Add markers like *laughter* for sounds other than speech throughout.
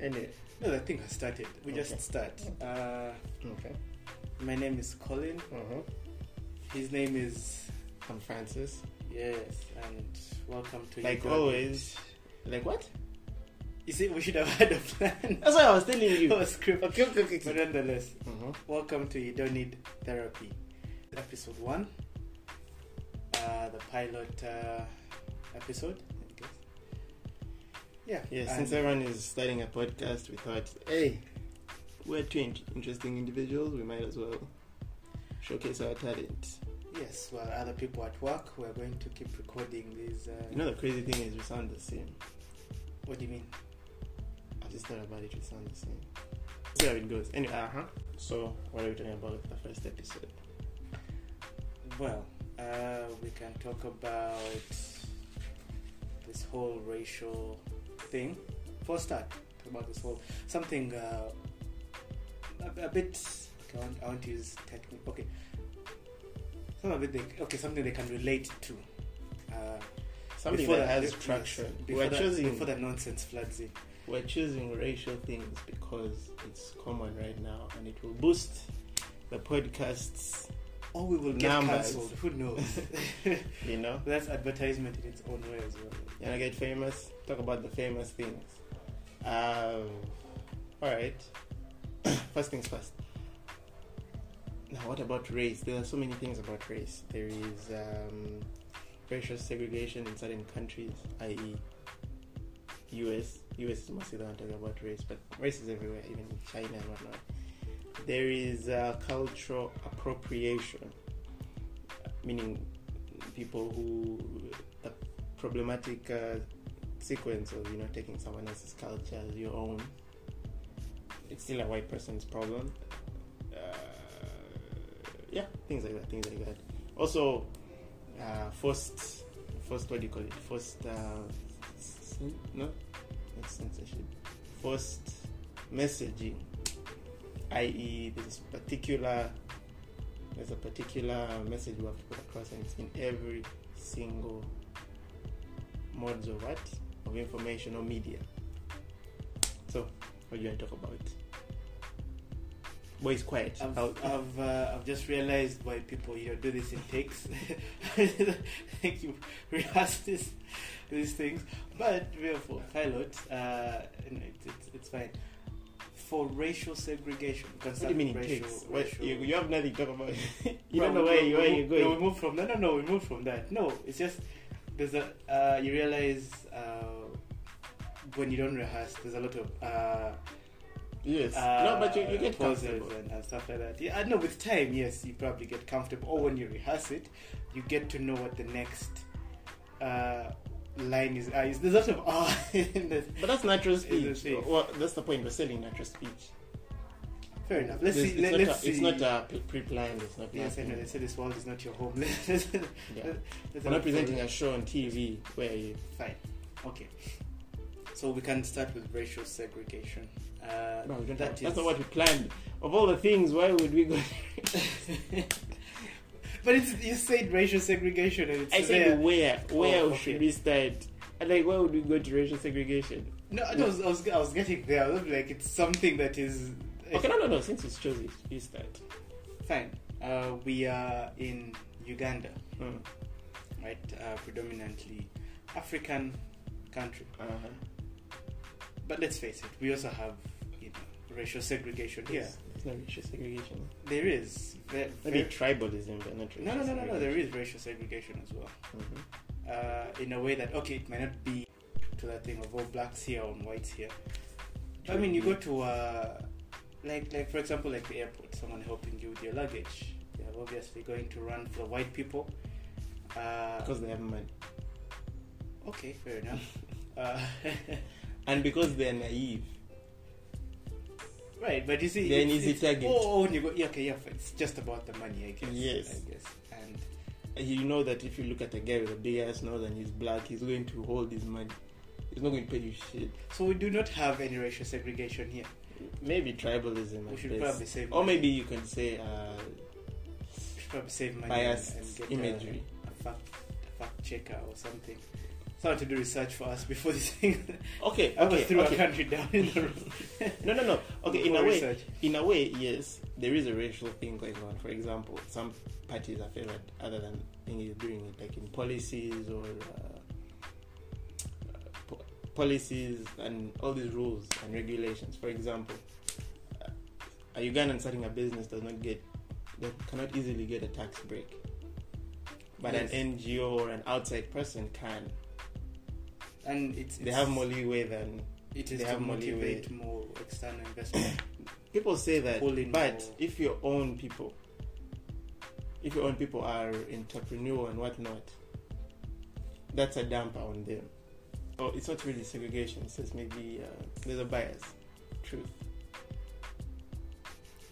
Anyway, No, the thing has started. We Okay. just start. Uh, okay. my name is Colin. Uh-huh. His name is I'm Francis. yes, and welcome to Like always. Like what? You see, we should have had a plan That's what I was telling you. *laughs* a script. Okay, okay, okay. But nonetheless, Uh-huh. welcome to You Don't Need Therapy, episode one. Uh, the pilot uh, episode. Yeah. Yeah, and- since everyone is starting a podcast, we thought, hey, we're two in- interesting individuals. We might as well showcase our talent. yes, while other people at work, we're going to keep recording these. Uh, You know, the crazy thing is we sound the same. what do you mean? I just thought about it, we sound the same. See how it goes. Anyway, uh huh. So, what are we talking about the first episode? Well, uh, we can talk about this whole racial thing. For a start, about this whole something uh, a, a bit. Okay, I want, I want to use technical. Okay, some of it. They, okay, something they can relate to. Uh, Something before that has traction. before we're that, choosing before the nonsense floods in. we're choosing racial things because it's common right now, and it will boost the podcasts. Or we will get cancelled. Who knows? *laughs* *laughs* You know, That's advertisement in its own way as well. you wanna get famous? Talk about the famous things. Um, all right. *coughs* first things first. Now, what about race? There are so many things about race. There is um, racial segregation in certain countries, i.e., US. US is mostly the one talking about race, but race is everywhere, even in China and whatnot. There is uh, cultural appropriation, meaning people who the problematic uh, sequence of you know taking someone else's culture as your own. It's still a white person's problem. Uh, yeah, things like that. Things like that. Also, uh, forced, forced. What do you call it? First, Uh, no, not censorship. First messaging, i.e., this particular. There's a particular message we have to put across, and it's in every single modes of what of information or media. So, what do you want to talk about? Boy, it's quiet. I've, I've, uh, I've just realized why people you know do this in takes. *laughs* Thank you rehearse this, these things, but for pilot, uh, it's, it's, it's fine. For racial segregation, what do you mean racial? Racial- you, you have nothing to talk about. *laughs* you don't know where, we- where we- you're No, we going. move from no, no, no. We move from that. No, it's just there's a uh, you realize uh, when you don't rehearse, there's a lot of uh, Yes. uh, no, but you, you get comfortable. and, and stuff like that. Yeah, I know with time, yes, you probably get comfortable. Or when you rehearse it, you get to know what the next uh, line is. Uh, there's a lot of *laughs* ah in this. But that's natural speech. Well, that's the point. We're selling natural speech. Fair enough. Let's There's- see. It's, Let, a, see. it's not uh, pre- pre-planned. It's not. Yes, I nothing. know. They say this world is not your home. *laughs* Let's- Yeah. let's We're not presenting a show on TV where you. Fine. Okay. So we can start with racial segregation. Uh, No, we don't that that's is- not what we planned. Of all the things, why would we go? *laughs* but it's you said racial segregation and it's I there. said where? Where Oh, okay. should we start? And Like, where would we go to racial segregation? No, I was, I was I was getting there. I was like it's something that is Okay, no, no, no. Since it's chosen, you start. fine. Uh, we are in Uganda, Hmm. right? Uh, predominantly African country. Uh-huh. But let's face it, we also have you know, racial segregation here. Yes, It's not racial segregation. There is. There, tribalism, but not racial no, no, no, no, no. There is racial segregation as well. Mhm. uh, in a way that okay, it might not be to that thing of all blacks here and whites here. I mean, you go to uh, like like for example, like the airport, someone helping you with your luggage. They're obviously going to run for the white people. Uh, Because they have money. okay, fair enough. *laughs* uh, *laughs* And because they're naive. Right, but you see, They're it's- easy it's- target. Oh, oh, when you go, yeah, okay, yeah, it's just about the money, I guess. Yes. I guess, and You know that if you look at a guy with a big ass nose and he's black, he's going to hold his money. He's not going to pay you shit. so we do not have any racial segregation here. Maybe tribalism. We should best. probably save. Or money. maybe you can say uh, We should probably save money biased and, and get imagery. A, a fact, a fact checker or something. Someone to do research for us before this thing *laughs* Okay, okay, our okay. country down in the road. *laughs* No, no, no. Okay, in a way, research. in a way, yes, there is a racial thing going on. For example, some parties are favored other than English doing it, like in policies or uh, po- policies and all these rules and regulations. For example, uh, a Ugandan starting a business does not get, they cannot easily get a tax break, but Yes. an NGO or an outside person can. And it's, They have more leeway than It is they to have more leeway. motivate more external investment. *coughs* people say that but more- if your own people if your own people are entrepreneur and whatnot that's a damper on them so it's not really segregation it's just maybe uh, there's a bias truth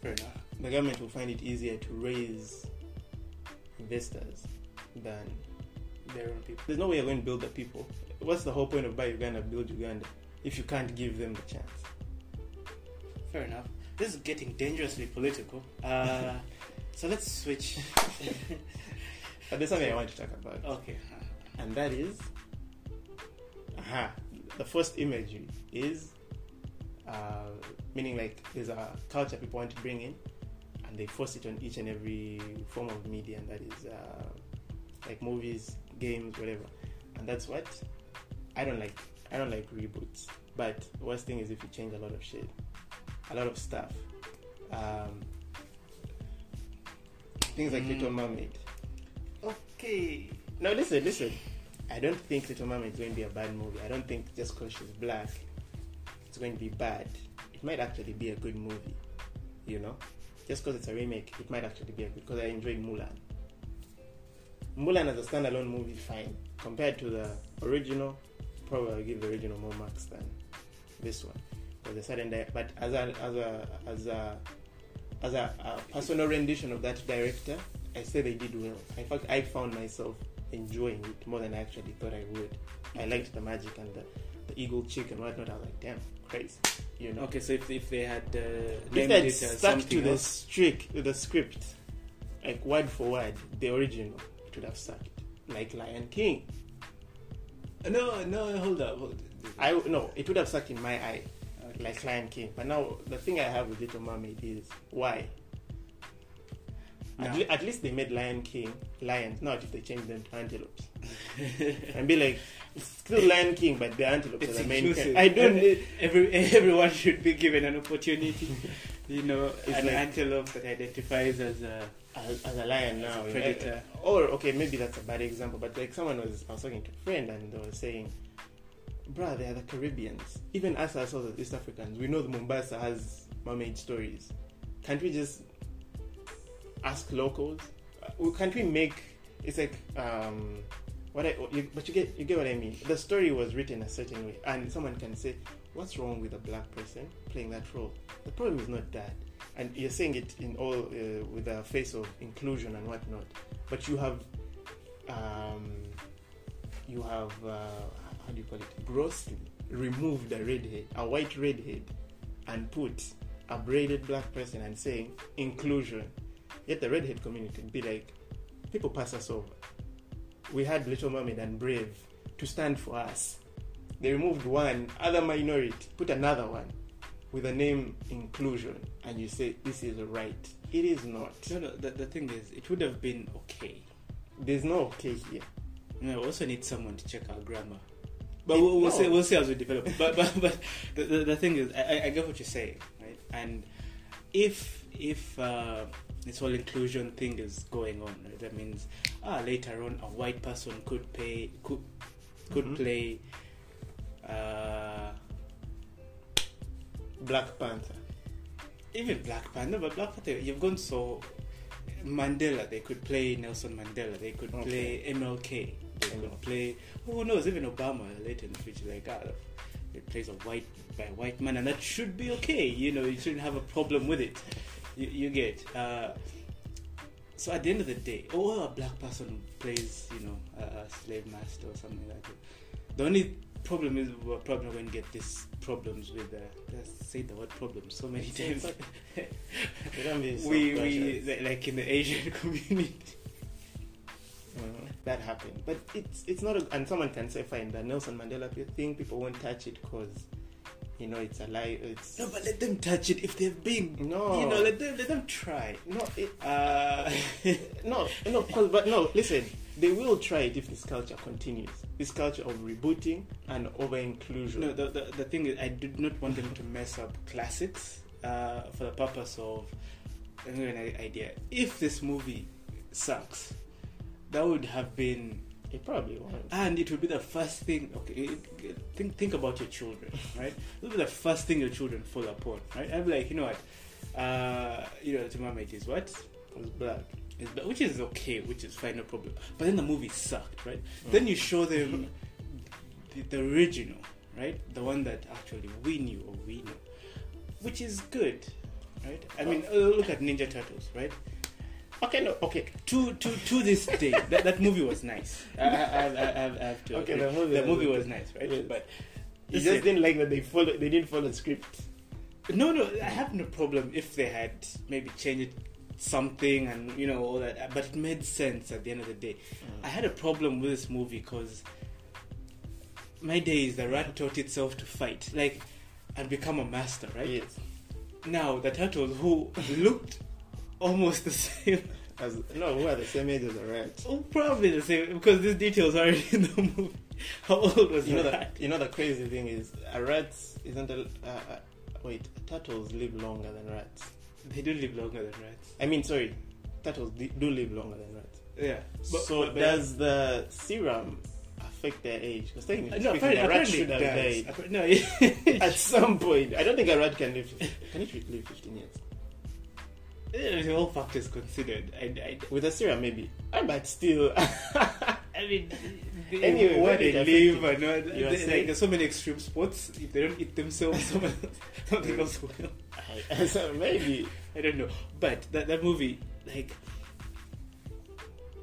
Fair enough. the government will find it easier to raise investors than Their own people. there's no way you're going to build the people what's the whole point of buy uganda build uganda if you can't give them the chance Fair enough. This is getting dangerously political. Uh, so let's switch. *laughs* but there's something i want to talk about okay. and that is aha the first imagery is uh, meaning like there's a culture people want to bring in and they force it on each and every form of media and that is uh, like movies games whatever and that's what i don't like i don't like reboots but worst thing is if you change a lot of shit a lot of stuff um, things like Mm. little mermaid Okay. no, listen, listen. I don't think Little Mermaid is going to be a bad movie. I don't think just because she's black, it's going to be bad. It might actually be a good movie, you know. Just because it's a remake, it might actually be a good. Because I enjoyed Mulan. Mulan as a standalone movie, fine. Compared to the original, probably I'll give the original more marks than this one. Because the sudden, di- but as a as a as a as a, a personal rendition of that director, I say they did well. In fact, I found myself enjoying it more than I actually thought I would. I liked the magic and the, the eagle chick and whatnot. I was like, damn, crazy. You know, Okay, so if, if they had uh, if they'd it as stuck to the strict, the script, like word for word, the original, it would have sucked. Like Lion King. No, no, hold up. Hold I no, it would have sucked in my eye, Okay. like Lion King. But now the thing I have with Little Mermaid is why. At, le- at least they made Lion King lions, not if they changed them to antelopes. *laughs* and be like, it's still Lion King, but the antelopes It's are the main. I don't need. Every everyone should be given an opportunity. *laughs* You know, It's an like- antelope that identifies as a As, as a lion now, a predator. or okay, maybe that's a bad example, but like someone was, I was talking to a friend and they were saying, "Bruh, they are the Caribbeans. Even us ourselves as East Africans, we know the Mombasa has mermaid stories. Can't we just ask locals? Uh, Can't we make? It's like um, what I, you, but you get you get what I mean. The story was written a certain way, and someone can say, "What's wrong with a black person playing that role?" The problem is not that, and you're saying it in all uh, with a face of inclusion and whatnot. But you have, um, you have uh, how do you call it? Grossly removed a redhead, a white redhead, and put a braided black person and saying inclusion. Yet the redhead community be like, people pass us over. We had Little Mermaid and Brave to stand for us. They removed one other minority, put another one with the name inclusion, and you say this is right. It is not. no, no. The, the thing is, it would have been okay. There's no okay here. Know, we also need someone to check our grammar. But It- we'll, we'll no. see. We'll see as we develop. *laughs* But but but the, the, the thing is, I, I- get what you're saying, right? And if if uh, this whole inclusion thing is going on, right, that means ah later on a white person could pay could could Mhm. play. Uh, Black Panther. even Black Panther, but Black Panther, you've gone so Mandela. They could play Nelson Mandela. They could play MLK. They could play who knows even Obama later in the future. Like ah, it plays a white by a white man, and that should be okay. You know, you shouldn't have a problem with it. You, you get. Uh, so at the end of the day, or a black person plays, you know, a, a slave master or something like that. The only problem is we're probably not going to get these problems with. Uh, let's say the word problem so many times. *laughs* it. You don't be we we like in the Asian *laughs* community. Mhm. that happened. But it's it's not. A, and someone can say, fine, the Nelson Mandela thing, people won't touch it because you know it's a lie. It's No, but let them touch it if they've been. No. You know, let them let them try. no, it, Uh, *laughs* no, no. 'cause- but no, listen. They will try it if this culture continues. This culture of rebooting and over inclusion. no, the, the the thing is, I did not want them to mess up classics uh, for the purpose of an idea. If this movie sucks, that would have been it probably won't. and it would be the first thing okay it- think think about your children right it would be the first thing your children fall upon right i'm like you know what uh you know the mama it is what It's black. It's bla- which is okay which is fine no problem but then the movie sucked right then you show them the, the original right the one that actually we knew or we know which is good right i mean uh, look at ninja turtles right Okay, no, okay. to to to this day, *laughs* that, that movie was nice. I, I, I, I, have to. Okay, the movie the was movie was nice, right? Yes. But You just didn't like that they follow. They didn't follow the script. no, no, I have no problem if they had maybe changed something and you know all that, but it made sense at the end of the day. I had a problem with this movie because my days the rat taught itself to fight, like, and become a master, right? Yes. Now the turtles who looked almost the *laughs* same. As no, who are the same age as the rat. Oh, probably the same because these details are already in the movie. How old was You know the you know the crazy thing is a rat isn't a uh, wait turtles live longer than rats. They do live longer than rats. I mean, sorry, turtles do live longer than rats. Yeah. so does the serum affect their age? Because technically no, speaking, apparently, a rat should have died. No, *laughs* at some point. I don't think a rat can live. Can it live 15 years? Eh, all factors considered. I, I, With a serum, maybe. But still, *laughs* I mean, they, Anyway, where what they did live, and all, You they, are like, saying- there's so many extreme sports. If they don't eat themselves, someone, *laughs* something else will. so maybe. I don't know. But that, that movie, like,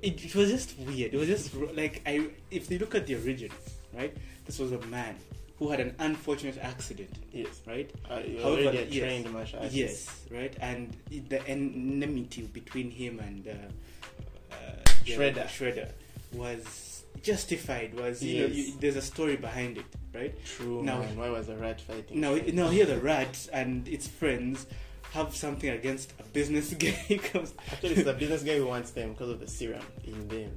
it, it was just weird. It was just like I. If you look at the original, right? This was a man who had an unfortunate accident, Yes. right? Uh, However, already a yes. trained martial artist. Yes, right. And the enmity between him and uh, uh, the other- Shredder. Shredder was justified. Was you know you, there's a story behind it, right? True. Now- man. Why was a rat fighting? Now, now here the rat and its friends have something against a business *laughs* guy. He comes Actually, it's the business guy who wants them because of the serum in them.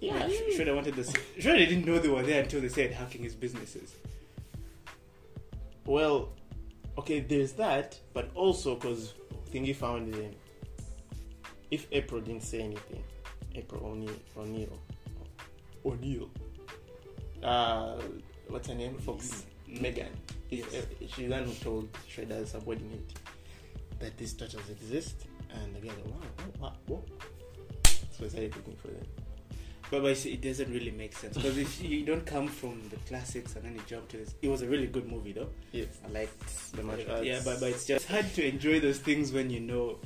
Yeah. Sh- Shredder wanted this. Shredder didn't know they were there until they said hacking his businesses. Well, okay, there's that, but also because Thingy found them. If April didn't say anything, April O'Neil, O'Neil, O'Neil, uh, what's her name? Fox, Megan. Yes. She's the one who told Shredder's subordinate that these turtles exist, and go, wow, wow, wow. So he started looking for them. But, but see, it doesn't really make sense because if you don't come from the classics and then you jump to this, it was a really good movie though. Yes. I liked The martial arts. Yeah, but, but it's just hard to enjoy those things when you know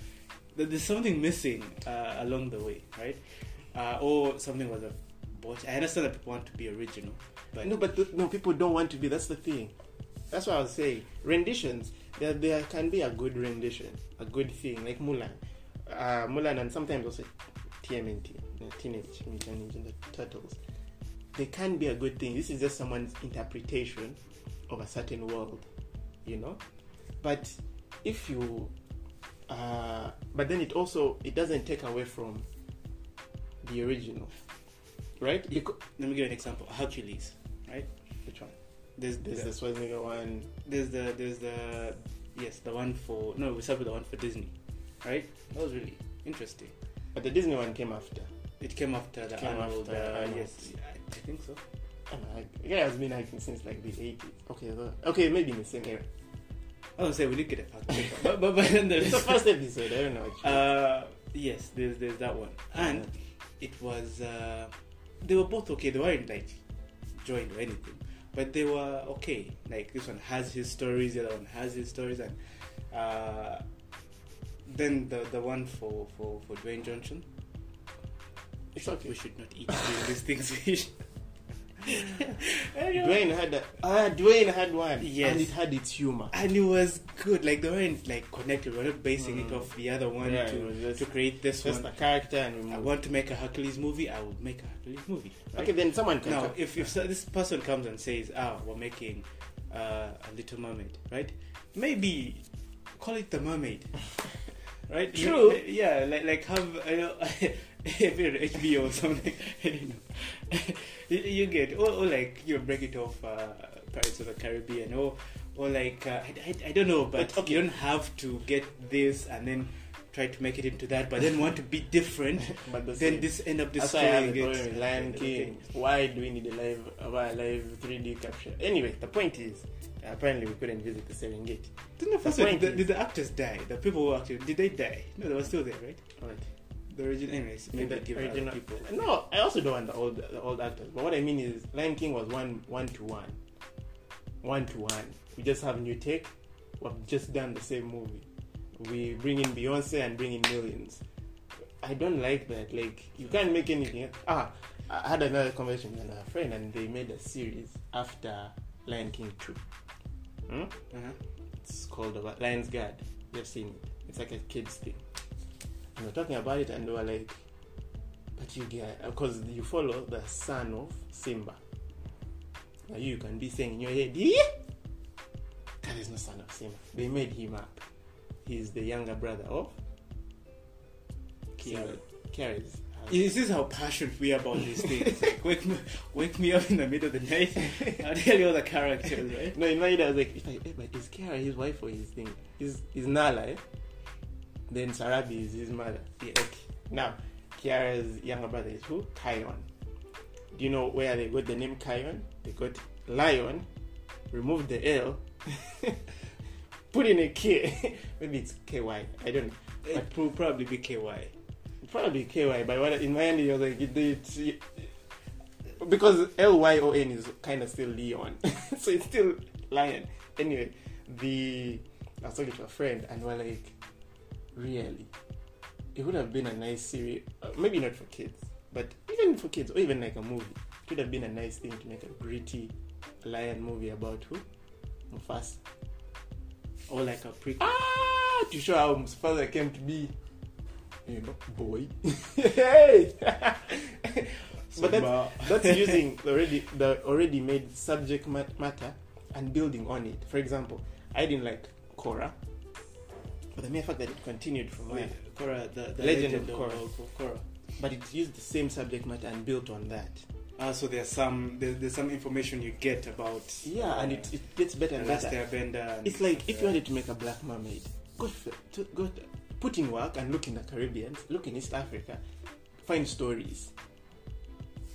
there's something missing uh, along the way, right? Uh, or something was a botch. I understand that people want to be original, but No, but th- no, people don't want to be. That's the thing. That's what I was saying. Renditions, there, there can be a good rendition, a good thing, like Mulan. Uh, Mulan and sometimes also TMNT, Teenage Mutant Ninja Turtles. They can be a good thing. This is just someone's interpretation of a certain world, you know? But if you. Uh, but then it also it doesn't take away from the original, right? Because, let me give you an example. Hercules, right? which one? There's There's the, the Schwarzenegger one. there's the there's the yes the one for no we start with the one for Disney, right? That was really interesting. But the Disney one came after. It came after the Came Arnold. after uh, Arnold. yes, I, think so. I I- yeah, it's been acting since like the 80s. Okay, the, okay, maybe in the same era. I was say we did get a fact check, but but but then It's the first episode. I don't know. Actually. Uh, yes, there's there's that one, and Yeah. it was uh, they were both okay. They weren't like joined or anything, but they were okay. Like this one has his stories, the other one has his stories, and uh, then the the one for for for Dwayne Johnson. it's okay. We should not eat these things. *laughs* Dwayne had a, ah, Dwayne had one. Yes. And it had its humor. and it was good. Like they weren't like connected. We're not basing it Mm. off the other one Yeah, to, just- to create this Just one. a character and I want to make a Hercules movie. I will make a Hercules movie. right? Okay, then someone can Now, if if so- this person comes and says, "Ah, we're making uh, a Little Mermaid," right? Maybe call it the Mermaid, *laughs* right? You- True. yeah, like like have I know, *laughs* HBO *laughs* or something. *laughs* Don't know. *laughs* you, you get or, or like you break it off uh, Pirates of the Caribbean or or like uh, I, I, I don't know, but, But, okay. you don't have to get this and then try to make it into that, but then want to be different. but the then same. this end up That's why I have destroying it. problem Lion King. Why do we need a live, a live 3D capture? Anyway, the point is, apparently we couldn't visit the Serengeti. Didn't the first The one, did, did the actors die? The people who acted, did they die? No, they were still there, right? Right. The original, anyways, maybe the give other original- people. No, I also don't want the old, the old actors. But what I mean is, Lion King was one, one to one, one to one. We just have new take. We've just done the same movie. We bring in Beyonce and bring in millions. I don't like that. Like you can't make anything. else. Ah, I had another conversation with a friend, and they made a series after Lion King two. Hmm? Uh-huh. It's called about Lion's Guard. You've seen it. It's like a kids thing. And we're talking about it, and they were like, "But you get because you follow the son of Simba. Now you can be saying in your head, yeah, that is no son of Simba. They made him up. He's the younger brother of Kiara. Kiara's This is how passionate we are about these things. *laughs* Like, wake me, wake me up in the middle of the night. I'll tell you all the characters, right? No, in my head I was like, if I, eh, but is Kiara his wife or his thing? Is is Nala? Eh? Then Sarabi is his mother. Yeah. Okay. Now, Kiara's younger brother is who? Kion. Do you know where they got the name Kion? They got lion, removed the L, *laughs* put in a K. *laughs* Maybe it's KY. I don't know. It will probably be KY. Probably KY. But what in my end, it was like it, it, because L Y O N is kind of still Leon, *laughs* so it's still lion. Anyway, the I was talking to a friend and we're like, really, it would have been a nice series. Uh, maybe not for kids, but even for kids, or even like a movie, it would have been a nice thing to make a gritty lion movie about who Mufasa. Or like a prequel. Ah, to show how Mufasa came to be, you know, boy. *laughs* hey. *laughs* but that's, that's *laughs* using already the already made subject matter and building on it. For example, I didn't like Korra, but the mere fact that it continued from there, Wait, Korra, the, the Legend legend, of of, Korra. of Korra. but it used the same subject matter and built on that. Ah, so there's some there's, there's some information you get about Yeah, uh, and it, it gets better and better. Airbender. and It's like if you wanted to make a black mermaid, go to, go to, put in work and look in the Caribbean, look in East Africa, find stories.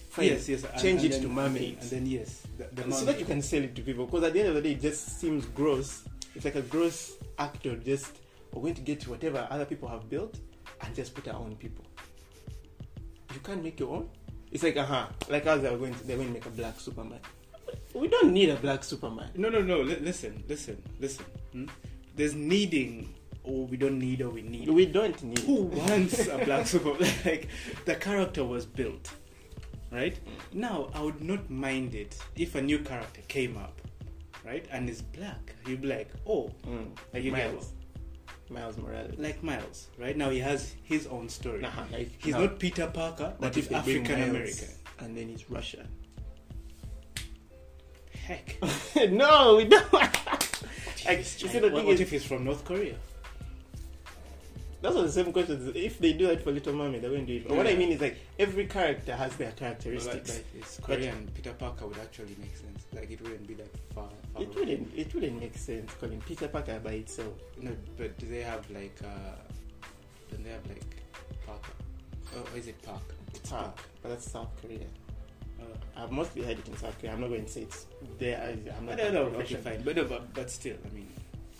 Find, yes, yes, and- change and it then- to mermaid, and then yes, the, the so that you can sell it to people. Because at the end of the day, it just seems gross. It's like a gross act actor just we're going to get to whatever other people have built and just put our own people. You can't make your own. It's like uh huh, like us they're going to they're going to make a black Superman. We don't need a black Superman. No, no, no. Li- listen, listen, listen. Hmm? There's needing, or we don't need, or we need. We don't need. Who wants a black Superman? *laughs* like the character was built, right? Now I would not mind it if a new character came up, right, and is black. You'd be like, oh, Mm, like You get Miles. Morales. like Miles, right? Now he has his own story. Nah, like, He's now, not Peter Parker, but he's African American. and then he's Russian. Heck. *laughs* no, we don't. *laughs* like, you He's see, the what what is, if he's from North Korea? That's what the same questions. If they do that for Little Mermaid, they're going to do it. But what I mean is like every character has their characteristics. but it's Korean. Peter Parker would actually make sense. Like it wouldn't be that far. Far It wouldn't. It wouldn't make sense calling Peter Parker by itself. No, but do they have like? uh Don't they have like Parker? Oh, or is it Park? It's Park, but that's South Korea. Uh, I've mostly heard it in South Korea. I'm not going to say it's there. I- I'm I not don't know. Okay, fine. But no, but, but still, I mean,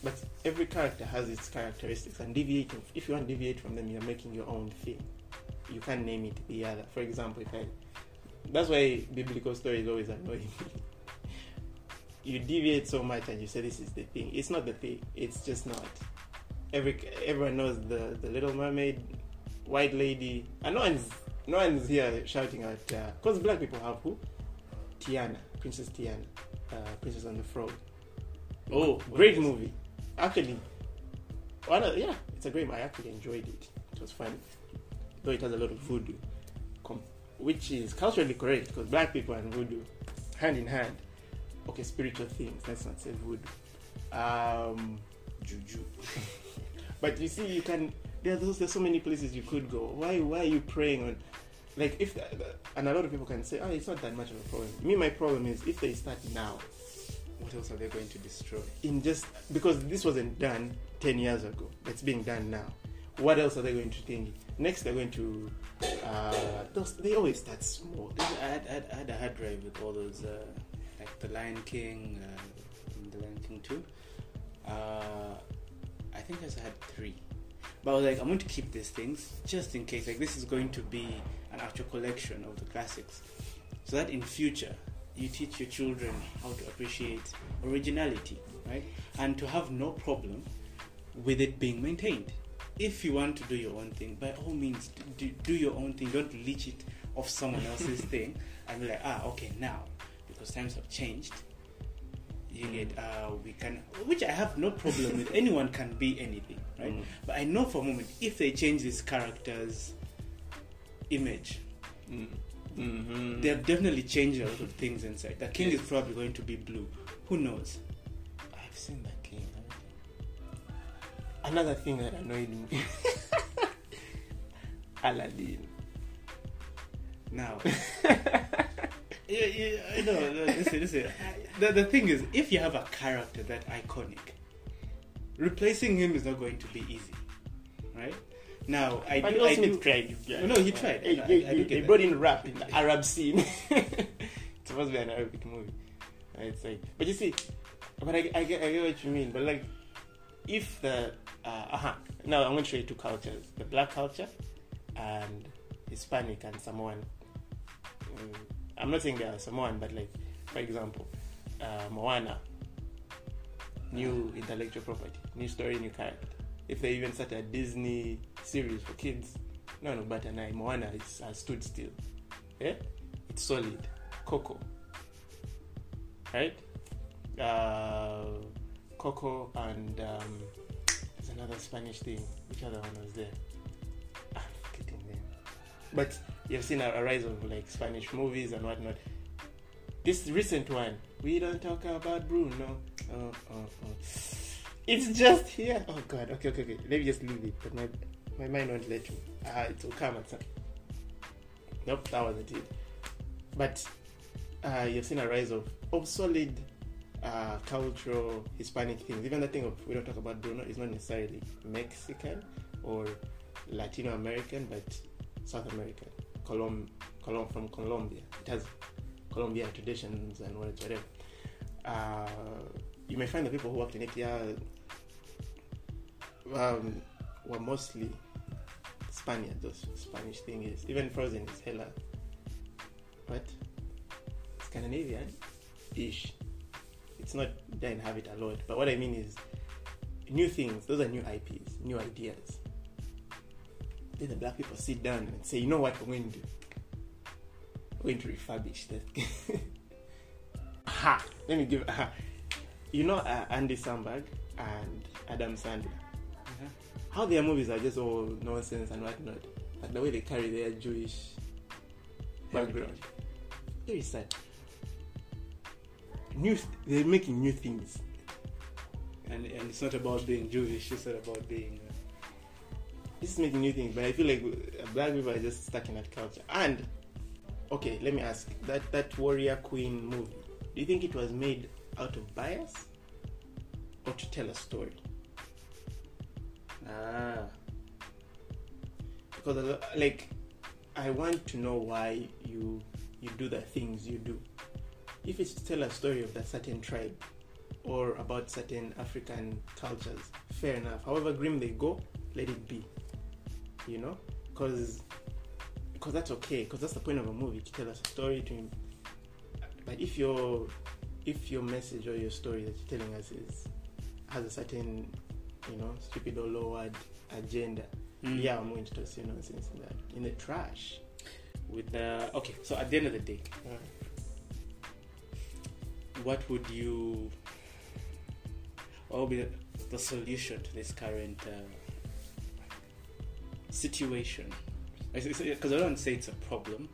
But every character has its characteristics, and deviating. If you want to deviate from them, you're making your own thing. You can't name it the other. For example, if I, that's why biblical stories always annoy me. You deviate so much, and you say this is the thing. It's not the thing. It's just not. Every everyone knows the the Little Mermaid, White Lady, and no one's no one's here shouting out because black people have who Tiana, Princess Tiana, uh, Princess and the Frog. Oh, great what is- movie. Actually, one of, yeah, it's a great. I actually enjoyed it. It was fun, though it has a lot of voodoo, which is culturally correct because black people and voodoo, hand in hand. Okay, spiritual things. Let's not say voodoo. Um, Juju. but you see, you can. There are those. There's so many places you could go. Why? Why are you praying on? Like if, and a lot of people can say, oh, it's not that much of a problem. Me, my problem is if they start now, What else are they going to destroy? in just because this wasn't done 10 years ago it's being done now what else are they going to think next they're going to uh, those, they always start small I had, I had, I had a hard drive with all those, uh, like The Lion King, uh, and The Lion King 2. Uh, I think I had three. But I was like, I'm going to keep these things just in case. Like, this is going to be an actual collection of the classics. So that in future, you teach your children how to appreciate originality, right? And to have no problem with it being maintained. If you want to do your own thing, by all means, do, do your own thing. Don't leech it off someone else's *laughs* thing and be like, ah, okay, now, because times have changed, you get, uh, we can, which I have no problem with. Anyone can be anything, right? Mm. But I know for a moment, if they change this character's image, Mm. Mhm. they have definitely changed a lot of things inside. The king is probably going to be blue. Who knows? I've seen that king another thing that annoyed me *laughs* Aladdin Now, *laughs* yeah, yeah, I know. no, Listen, listen. The, the thing is, if you have a character that iconic, replacing him is not going to be easy, right? Now, I but do. Will Smith do tried No, no, he tried. He, I- he- I do he- get that. brought in rap in the Arab scene it's *laughs* supposed to be an Arabic movie it's like but you see but I, I, get, I get what you mean but like if the uh, uh now I'm going to show you two cultures the black culture and Hispanic and Samoan Mm, I'm not saying they are Samoan but like for example uh, Moana new intellectual property new story new character. If they even start a Disney series for kids no no but and Moana is, has stood still. Yeah? It's solid. Coco. Right? Uh, Coco and um, there's another Spanish thing. Which other one was there? I'm forgetting them but you've seen a, a rise of like Spanish movies and whatnot. This recent one we don't talk about Bruno. Oh, oh, oh. it's just here. Oh god. Okay okay okay. Let me just leave it but my my mind won't let me ah it will come at some nope that wasn't it. But uh, you've seen a rise of, of solid uh, cultural Hispanic things. Even the thing of we don't talk about Bruno is not necessarily Mexican or Latino American, but South American. Colom, Colom from Colombia. It has Colombian traditions and whatever. Uh, you may find the people who worked in it yeah, um, were mostly Spaniards. Those Spanish thing is even Frozen is hella but Scandinavian ish. It's not they inhabit a lot, but what I mean is new things. Those are new IPs, new ideas. Then the black people sit down and say, you know what we're going to do? We're going to refurbish that. *laughs* ha! Let me give. Aha. You know uh, Andy Samberg and Adam Sandler. Uh-huh. How their movies are just all nonsense and whatnot. But the way they carry their Jewish background. Very sad. New, they're making new things. And, and it's not about being Jewish, it's not about being. This is making new things, but I feel like black people are just stuck in that culture. And okay, let me ask that that Warrior Queen movie. Do you think it was made out of bias or to tell a story? ah. Because like, I want to know why you you do the things you do. If it's to tell a story of that certain tribe or about certain African cultures, fair enough. However grim they go, let it be. You know, because because that's okay. Because that's the point of a movie to tell us a story. To Him. but if your if your message or your story that you're telling us is has a certain you know stupid or lowered agenda, Mm. yeah, I'm going to toss you nonsense in that in the trash. With the okay, so at the end of the day, what would you? What would be the, the solution to this current uh, situation? Because I don't say it's a problem.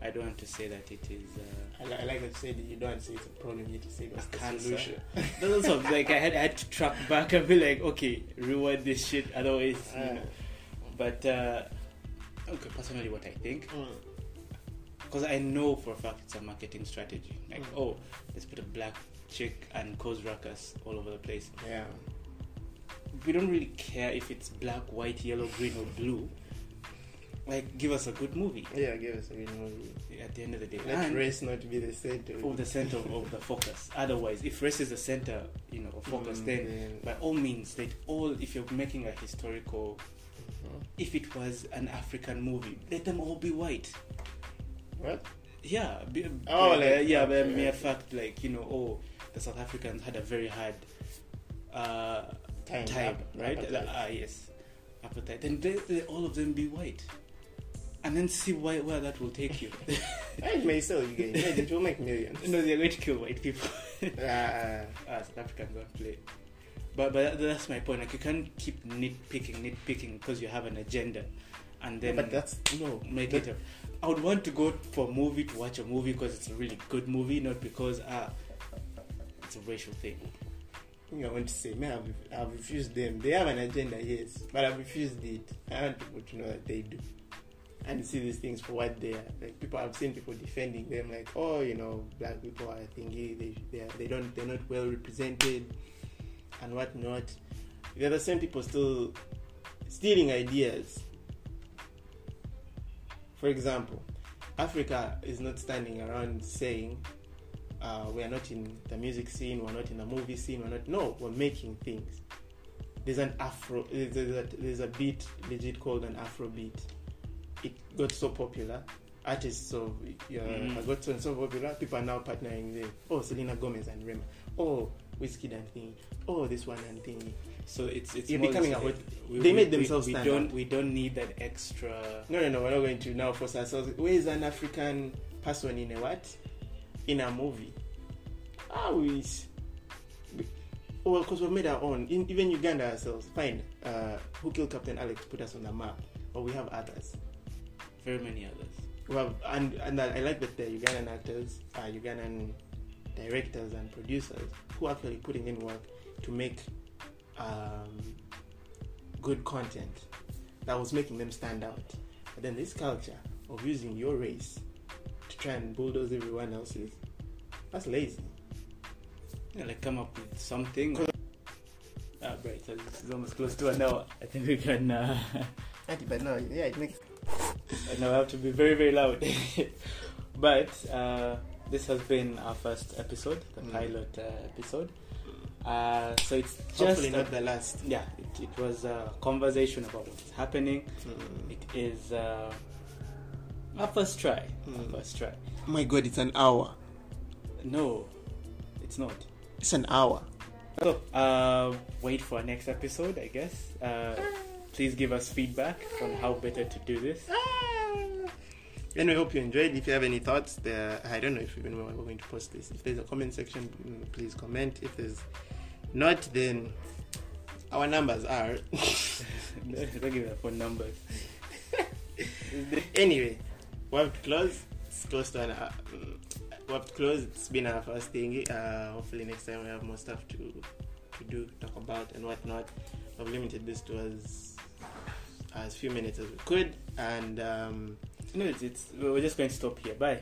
I don't want to say that it is. Uh, I, li- I like that you said you don't say it's a problem, you need to say what's A solution. *laughs* That's also like I had, I had to track back and be like, okay, reword this shit. Otherwise, you know. But uh, okay, personally, what I think, Mm. because I know for a fact it's a marketing strategy. Like, Mm. oh, let's put a black chick and cause ruckus all over the place. Yeah. We don't really care if it's black, white, yellow, green, or blue. Like, give us a good movie Yeah, give us a good movie. at the end of the day. Let And- race not be the center. of the center of the focus. Otherwise, if race is the center, you know, of focus, Mm, then then- by all means, let all. If you're making a historical, Mhm. if it was an African movie, let them all be white. What? Yeah. Be, Oh, like, like- yeah, okay, but mere fact, like you know, oh, the South Africans had a very hard uh, Time, time, ap- right? apartheid. Ah, yes, apartheid. Then let, let all of them be white, and then see why, where that will take you. *laughs* It may sell you guys. Yeah, it will make millions. *laughs* no, they're going to kill white people. *laughs* Ah, Ah, South Africans don't play. But but that's my point. Like you can't keep nitpicking, nitpicking because you have an agenda, and then but that's no. make that- it. Up. I would want to go for a movie to watch a movie because it's a really good movie, not because ah, it's a racial thing. I want to say, man, I've, I've refused them. They have an agenda, yes, but I've refused it. I want people to know that they do. And see these things for what they are. Like people, I've seen people defending them, like, oh, you know, black people are thingy, they they, are, they don't they're not well represented, and whatnot. They're the same people still stealing ideas. For example, Africa is not standing around saying, uh, we are not in the music scene, we're not in the movie scene, we're not. No, we're making things. There's an Afro, there's a, there's a beat legit called an Afro beat. It got so popular. Artists of yeah, Mm. got so, so popular. People are now partnering with oh Selena Gomez and Rema. Oh Wizkid and thingy. Oh this one and thingy. So it's it's You're becoming a hot- we- they we- made we- themselves We, stand don't out. we don't need that extra. No, no, no. We're not going to now force ourselves. Where is an African person in a what? In a movie? Ah, we. Well, because we've made our own. In, even Uganda ourselves. Fine. Uh, who killed Captain Alex put us on the map. But we have others. Very many others. We have, and and I like that the Ugandan actors, uh, Ugandan directors and producers who are actually putting in work to make um, good content that was making them stand out. But then this culture of using your race to try and bulldoze everyone else's, that's lazy. Yeah, like come up with something. Ah, right. So it's almost close to an hour. I think we can. Uh, *laughs* But no, yeah, it makes. now I have to be very very loud. *laughs* but uh, this has been our first episode, the Mm. pilot uh, episode. Uh, so it's just Hopefully not the last. yeah. It, it was a conversation about what's happening. Mm. It is uh, our first try. Mm. Our first try. Oh my god, it's an hour. No, it's not. It's an hour. So, uh, wait for our next episode, I guess. Uh, please give us feedback on how better to do this. Anyway, hope you enjoyed. If you have any thoughts, there I don't know if even we're going to post this. If there's a comment section, mm, please comment. If there's not, then our numbers are. *laughs* *laughs* Don't give the phone numbers. anyway, we have to close. It's close to an. Uh, we have to close. It's been our first thing. Uh, hopefully next time we have more stuff to to do, talk about, and whatnot. We've limited this to as as few minutes as we could, and um, No, it's, it's we're just going to stop here. Bye.